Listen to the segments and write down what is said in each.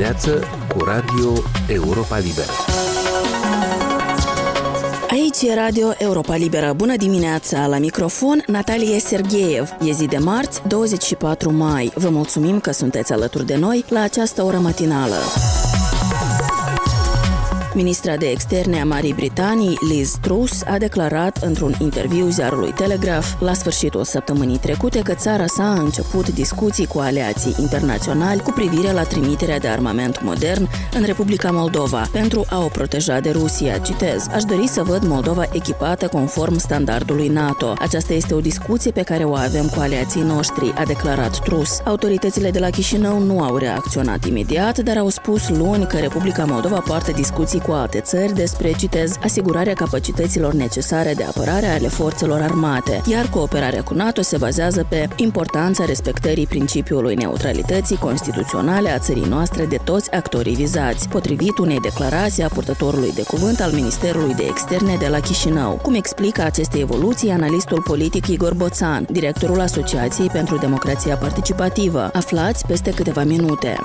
dimineață cu Radio Europa Liberă. Aici e Radio Europa Liberă. Bună dimineața! La microfon, Natalia Sergeev. E zi de marți, 24 mai. Vă mulțumim că sunteți alături de noi la această oră matinală. Ministra de externe a Marii Britanii, Liz Truss, a declarat într-un interviu ziarului Telegraph la sfârșitul săptămânii trecute că țara sa a început discuții cu aliații internaționali cu privire la trimiterea de armament modern în Republica Moldova pentru a o proteja de Rusia. Citez, aș dori să văd Moldova echipată conform standardului NATO. Aceasta este o discuție pe care o avem cu aliații noștri, a declarat Truss. Autoritățile de la Chișinău nu au reacționat imediat, dar au spus luni că Republica Moldova poartă discuții cu alte țări despre, citez, asigurarea capacităților necesare de apărare ale forțelor armate, iar cooperarea cu NATO se bazează pe importanța respectării principiului neutralității constituționale a țării noastre de toți actorii vizați, potrivit unei declarații a purtătorului de cuvânt al Ministerului de Externe de la Chișinău. Cum explică aceste evoluții analistul politic Igor Boțan, directorul Asociației pentru Democrația Participativă. Aflați peste câteva minute.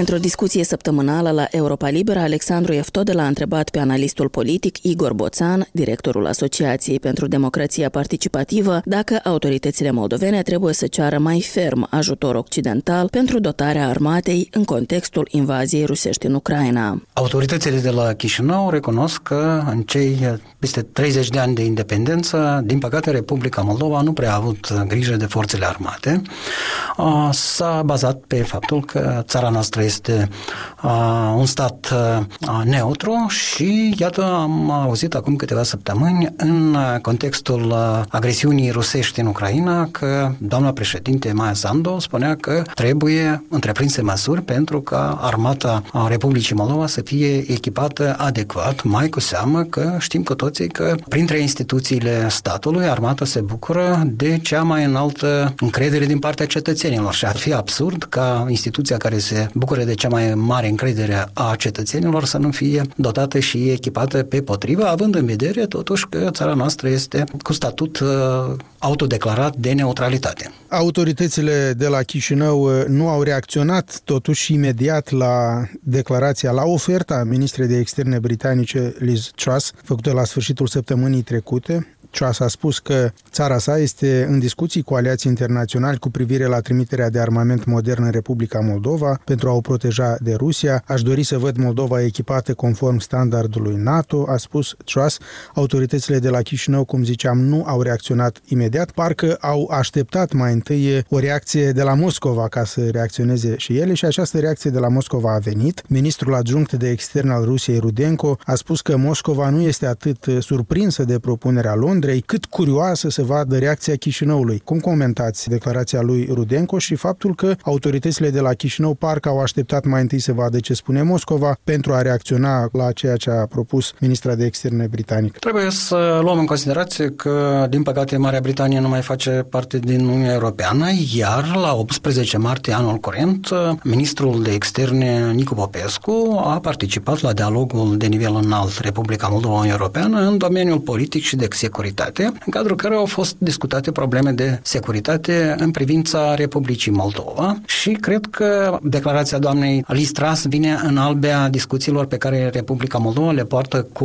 Într-o discuție săptămânală la Europa Liberă, Alexandru Eftodel a întrebat pe analistul politic Igor Boțan, directorul Asociației pentru Democrația Participativă, dacă autoritățile moldovene trebuie să ceară mai ferm ajutor occidental pentru dotarea armatei în contextul invaziei rusești în Ucraina. Autoritățile de la Chișinău recunosc că în cei peste 30 de ani de independență, din păcate, Republica Moldova nu prea a avut grijă de forțele armate. S-a bazat pe faptul că țara noastră este uh, un stat uh, neutru și iată am auzit acum câteva săptămâni în contextul uh, agresiunii rusești în Ucraina că doamna președinte Maia Sandu spunea că trebuie întreprinse măsuri pentru ca armata Republicii Moldova să fie echipată adecvat, mai cu seamă că știm cu toții că printre instituțiile statului armata se bucură de cea mai înaltă încredere din partea cetățenilor și ar fi absurd ca instituția care se bucură bucure de cea mai mare încredere a cetățenilor să nu fie dotată și echipată pe potrivă, având în vedere totuși că țara noastră este cu statut uh, autodeclarat de neutralitate. Autoritățile de la Chișinău uh, nu au reacționat totuși imediat la declarația, la oferta ministrei de externe britanice Liz Truss, făcută la sfârșitul săptămânii trecute. Truss a spus că țara sa este în discuții cu aliații internaționali cu privire la trimiterea de armament modern în Republica Moldova pentru a o proteja de Rusia. Aș dori să văd Moldova echipată conform standardului NATO, a spus Truss. Autoritățile de la Chișinău, cum ziceam, nu au reacționat imediat, parcă au așteptat mai întâi o reacție de la Moscova ca să reacționeze și ele și această reacție de la Moscova a venit. Ministrul adjunct de extern al Rusiei, Rudenko, a spus că Moscova nu este atât surprinsă de propunerea Londrei, cât curioasă să vadă reacția Chișinăului. Cum comentați declarația lui Rudenko și faptul că autoritățile de la Chișinău parcă au așteptat mai întâi să vadă ce spune Moscova pentru a reacționa la ceea ce a propus ministra de externe britanică? Trebuie să luăm în considerație că, din păcate, Marea Britanie nu mai face parte din Uniunea Europeană, iar la 18 martie anul curent, ministrul de externe Nicu Popescu a participat la dialogul de nivel înalt Republica Moldova Europeană în domeniul politic și de securitate, în cadrul care au fost discutate probleme de securitate în privința Republicii Moldova și cred că declarația doamnei Listras vine în albea discuțiilor pe care Republica Moldova le poartă cu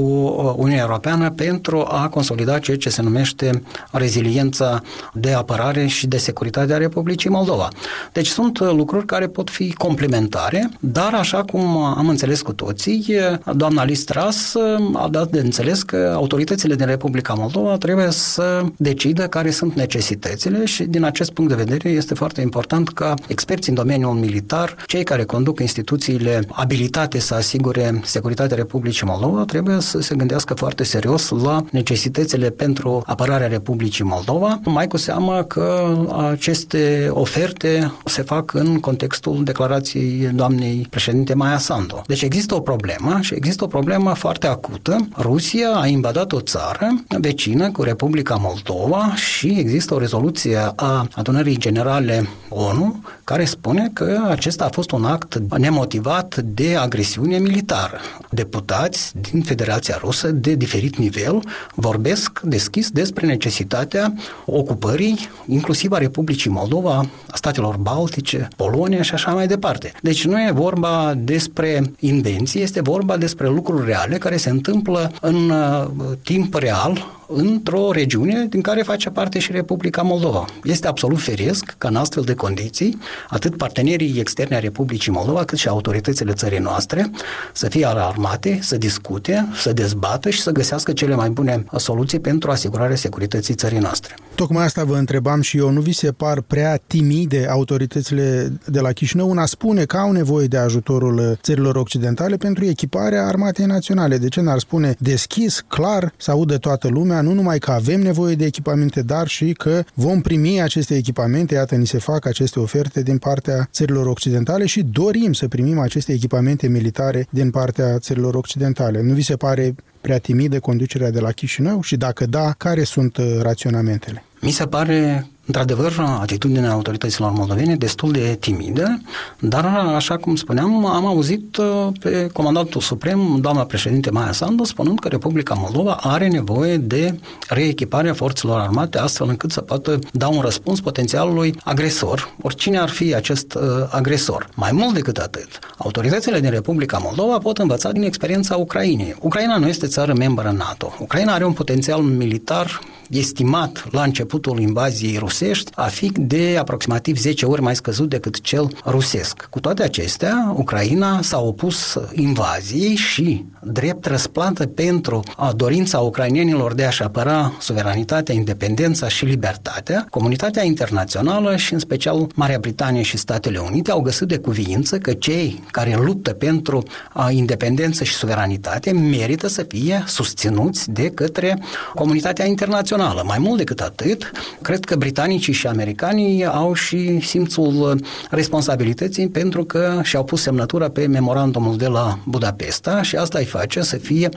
Uniunea Europeană pentru a consolida ceea ce se numește reziliența de apărare și de securitate a Republicii Moldova. Deci sunt lucruri care pot fi complementare, dar așa cum am înțeles cu toții, doamna Listras a dat de înțeles că autoritățile din Republica Moldova trebuie să decidă care sunt necesitățile și din acest punct de vedere este foarte important ca experții în domeniul militar, cei care conduc instituțiile abilitate să asigure securitatea Republicii Moldova, trebuie să se gândească foarte serios la necesitățile pentru apărarea Republicii Moldova, mai cu seamă că aceste oferte se fac în contextul declarației doamnei președinte Maia Sandu. Deci există o problemă și există o problemă foarte acută. Rusia a invadat o țară vecină comună cu Republica Moldova și există o rezoluție a adunării generale ONU care spune că acesta a fost un act nemotivat de agresiune militară. Deputați din Federația Rusă de diferit nivel vorbesc deschis despre necesitatea ocupării inclusiv a Republicii Moldova, a statelor Baltice, Polonia și așa mai departe. Deci nu e vorba despre invenții, este vorba despre lucruri reale care se întâmplă în uh, timp real într-o regiune din care face parte și Republica Moldova. Este absolut firesc ca în astfel de condiții, atât partenerii externe a Republicii Moldova, cât și autoritățile țării noastre să fie alarmate, să discute, să dezbată și să găsească cele mai bune soluții pentru asigurarea securității țării noastre. Tocmai asta vă întrebam și eu. Nu vi se par prea timide autoritățile de la Chișinău în a spune că au nevoie de ajutorul țărilor occidentale pentru echiparea armatei naționale? De ce n-ar spune deschis, clar, să audă toată lumea lumea, nu numai că avem nevoie de echipamente, dar și că vom primi aceste echipamente, iată, ni se fac aceste oferte din partea țărilor occidentale și dorim să primim aceste echipamente militare din partea țărilor occidentale. Nu vi se pare prea timidă conducerea de la Chișinău și dacă da, care sunt uh, raționamentele? Mi se pare Într-adevăr, atitudinea autorităților moldovene destul de timidă, dar, așa cum spuneam, am auzit uh, pe comandantul suprem, doamna președinte Maia Sandu, spunând că Republica Moldova are nevoie de reechiparea forțelor armate, astfel încât să poată da un răspuns potențialului agresor, oricine ar fi acest uh, agresor. Mai mult decât atât, autoritățile din Republica Moldova pot învăța din experiența Ucrainei. Ucraina nu este țară membră NATO. Ucraina are un potențial militar estimat la începutul invaziei rusești a fi de aproximativ 10 ori mai scăzut decât cel rusesc. Cu toate acestea, Ucraina s-a opus invaziei și, drept răsplată pentru a dorința ucrainienilor de a-și apăra suveranitatea, independența și libertatea, comunitatea internațională și în special Marea Britanie și Statele Unite au găsit de cuviință că cei care luptă pentru independență și suveranitate merită să fie susținuți de către comunitatea internațională internațională. Mai mult decât atât, cred că britanicii și americanii au și simțul responsabilității pentru că și-au pus semnătura pe memorandumul de la Budapesta și asta îi face să fie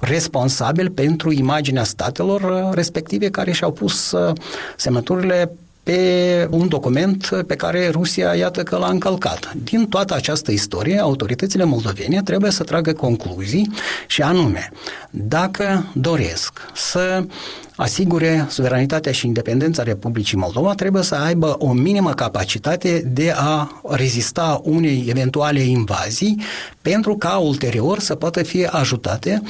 responsabil pentru imaginea statelor respective care și-au pus uh, semnăturile pe un document pe care Rusia, iată că l-a încălcat. Din toată această istorie, autoritățile moldovene trebuie să tragă concluzii și anume, dacă doresc să asigure suveranitatea și independența Republicii Moldova, trebuie să aibă o minimă capacitate de a rezista unei eventuale invazii pentru ca ulterior să poată fi ajutate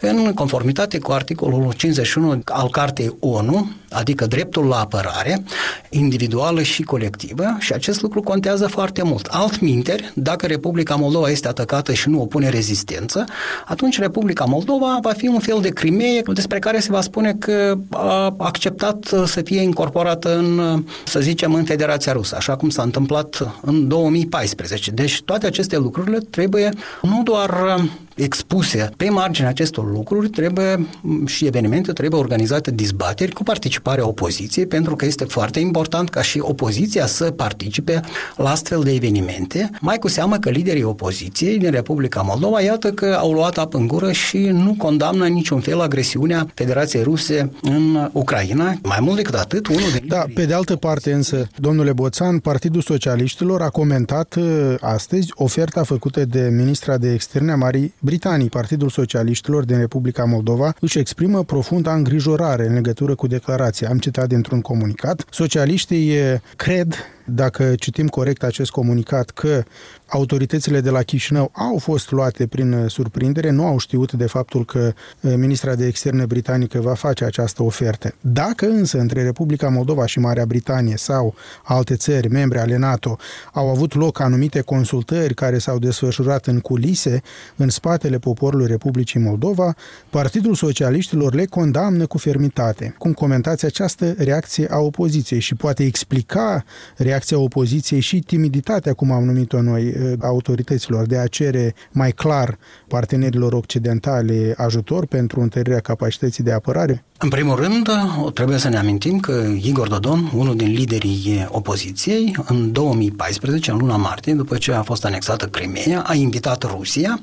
în conformitate cu articolul 51 al Cartei ONU, adică dreptul la apărare individuală și colectivă și acest lucru contează foarte mult. Altminteri, dacă Republica Moldova este atacată și nu opune rezistență, atunci Republica Moldova va fi un fel de Crimee despre care se va spune că a acceptat să fie incorporată în, să zicem, în Federația Rusă, așa cum s-a întâmplat în 2014. Deci toate aceste lucruri trebuie nu doar expuse pe marginea acestor lucruri, trebuie și evenimente, trebuie organizate dezbateri cu participarea opoziției, pentru că este foarte important ca și opoziția să participe la astfel de evenimente, mai cu seamă că liderii opoziției din Republica Moldova, iată că au luat apă în gură și nu condamnă niciun fel agresiunea Federației Ruse în Ucraina. Mai mult decât atât, unul din Da, pe de altă parte însă, domnule Boțan, Partidul Socialiștilor a comentat uh, astăzi oferta făcută de ministra de externe a Marii Britanii. Partidul Socialiștilor din Republica Moldova își exprimă profundă îngrijorare în legătură cu declarația. Am citat dintr-un comunicat. Socialiștii eh, cred dacă citim corect acest comunicat, că autoritățile de la Chișinău au fost luate prin uh, surprindere, nu au știut de faptul că uh, ministra de externe britanică va face această ofertă. Dacă însă între Republica Moldova și Marea Britanie sau alte țări membre ale NATO au avut loc anumite consultări care s-au desfășurat în culise, în spatele poporului Republicii Moldova, Partidul Socialiștilor le condamnă cu fermitate. Cum comentați această reacție a opoziției și poate explica reacția reacția opoziției și timiditatea, cum am numit-o noi, autorităților, de a cere mai clar partenerilor occidentale ajutor pentru întărirea capacității de apărare? În primul rând, trebuie să ne amintim că Igor Dodon, unul din liderii opoziției, în 2014, în luna martie, după ce a fost anexată Crimea, a invitat Rusia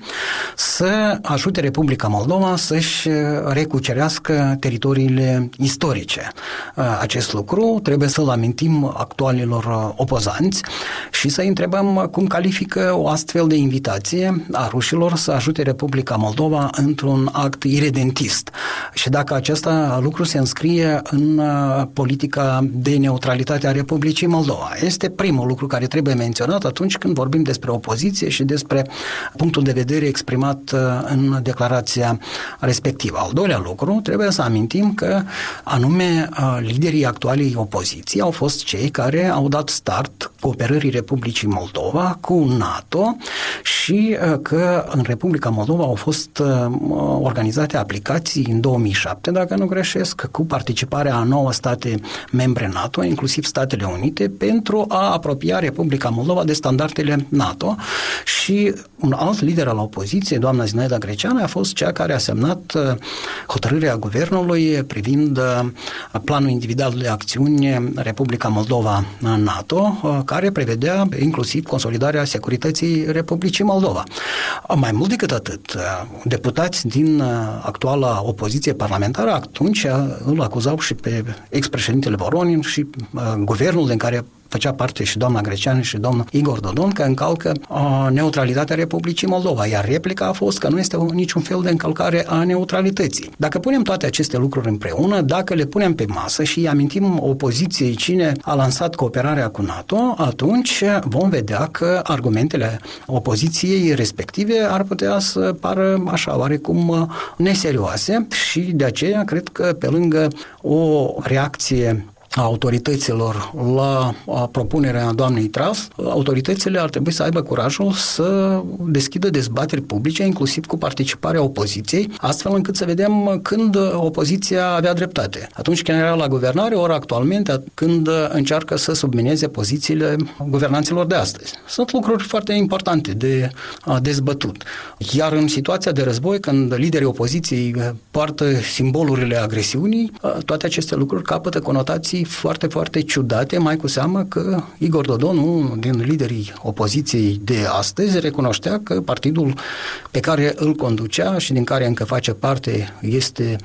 să ajute Republica Moldova să-și recucerească teritoriile istorice. Acest lucru trebuie să-l amintim actualilor opozanți și să întrebăm cum califică o astfel de invitație a rușilor să ajute Republica Moldova într-un act iredentist. Și dacă acesta lucru se înscrie în uh, politica de neutralitate a Republicii Moldova. Este primul lucru care trebuie menționat atunci când vorbim despre opoziție și despre punctul de vedere exprimat uh, în declarația respectivă. Al doilea lucru, trebuie să amintim că anume uh, liderii actualii opoziții au fost cei care au dat startu cooperării Republicii Moldova cu NATO și că în Republica Moldova au fost organizate aplicații în 2007, dacă nu greșesc, cu participarea a nouă state membre NATO, inclusiv Statele Unite, pentru a apropia Republica Moldova de standardele NATO. Și un alt lider al opoziției, doamna Zinaida Greceană, a fost cea care a semnat uh, hotărârea guvernului privind uh, planul individual de acțiuni Republica Moldova NATO, uh, care prevedea inclusiv consolidarea securității Republicii Moldova. Mai mult decât atât, deputați din actuala opoziție parlamentară atunci îl acuzau și pe ex-președintele Voronin și guvernul din care făcea parte și doamna Greceanu și domnul Igor Dodon, că încalcă uh, neutralitatea Republicii Moldova, iar replica a fost că nu este niciun fel de încălcare a neutralității. Dacă punem toate aceste lucruri împreună, dacă le punem pe masă și amintim opoziției cine a lansat cooperarea cu NATO, atunci vom vedea că argumentele opoziției respective ar putea să pară așa oarecum neserioase și de aceea cred că pe lângă o reacție a autorităților la propunerea doamnei Tras, autoritățile ar trebui să aibă curajul să deschidă dezbateri publice, inclusiv cu participarea opoziției, astfel încât să vedem când opoziția avea dreptate. Atunci când era la guvernare, ori actualmente, când încearcă să submineze pozițiile guvernanților de astăzi. Sunt lucruri foarte importante de dezbătut. Iar în situația de război, când liderii opoziției poartă simbolurile agresiunii, toate aceste lucruri capătă conotații foarte, foarte ciudate, mai cu seamă că Igor Dodon, unul din liderii opoziției de astăzi, recunoștea că partidul pe care îl conducea și din care încă face parte este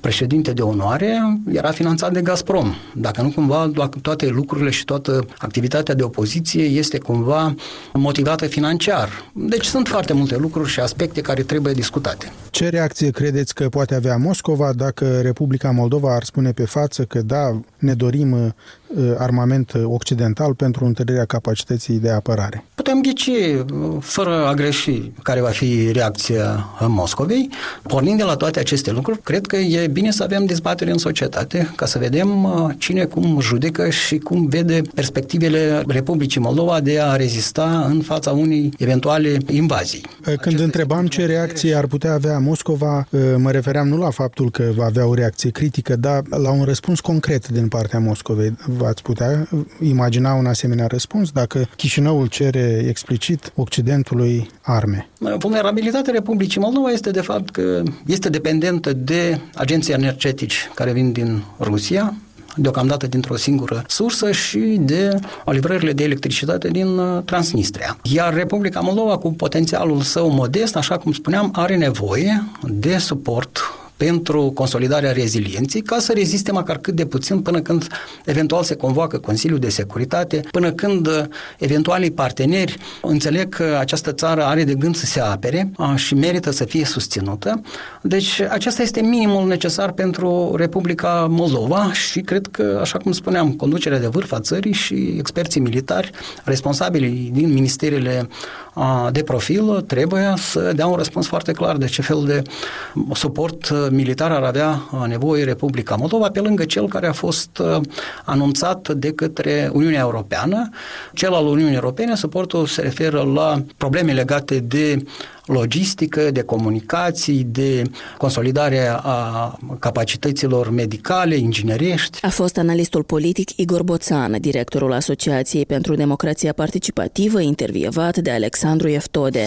președinte de onoare, era finanțat de Gazprom. Dacă nu cumva toate lucrurile și toată activitatea de opoziție este cumva motivată financiar. Deci sunt foarte multe lucruri și aspecte care trebuie discutate. Ce reacție credeți că poate avea Moscova dacă Republica Moldova ar spune pe față că da, ne dorim uh, armament occidental pentru întărirea capacității de apărare. Putem ghici, uh, fără a greși, care va fi reacția Moscovei. Pornind de la toate aceste lucruri, cred că e bine să avem dezbatere în societate, ca să vedem uh, cine cum judecă și cum vede perspectivele Republicii Moldova de a rezista în fața unei eventuale invazii. Când Aceste întrebam ce reacție ar putea avea Moscova, mă refeream nu la faptul că va avea o reacție critică, dar la un răspuns concret din partea partea Moscovei. V-ați putea imagina un asemenea răspuns dacă Chișinăul cere explicit Occidentului arme? Vulnerabilitatea Republicii Moldova este de fapt că este dependentă de agenții energetici care vin din Rusia, deocamdată dintr-o singură sursă și de livrările de electricitate din uh, Transnistria. Iar Republica Moldova, cu potențialul său modest, așa cum spuneam, are nevoie de suport pentru consolidarea rezilienței, ca să reziste măcar cât de puțin până când eventual se convoacă Consiliul de Securitate, până când uh, eventualii parteneri înțeleg că această țară are de gând să se apere și merită să fie susținută. Deci acesta este minimul necesar pentru Republica Moldova și cred că, așa cum spuneam, conducerea de vârf a țării și experții militari responsabili din ministerele de profil trebuie să dea un răspuns foarte clar de ce fel de suport militar ar avea nevoie Republica Moldova, pe lângă cel care a fost anunțat de către Uniunea Europeană. Cel al Uniunii Europene, suportul se referă la probleme legate de logistică, de comunicații, de consolidare a capacităților medicale, inginerești. A fost analistul politic Igor Boțan, directorul Asociației pentru Democrația Participativă, intervievat de Alexandru Eftode.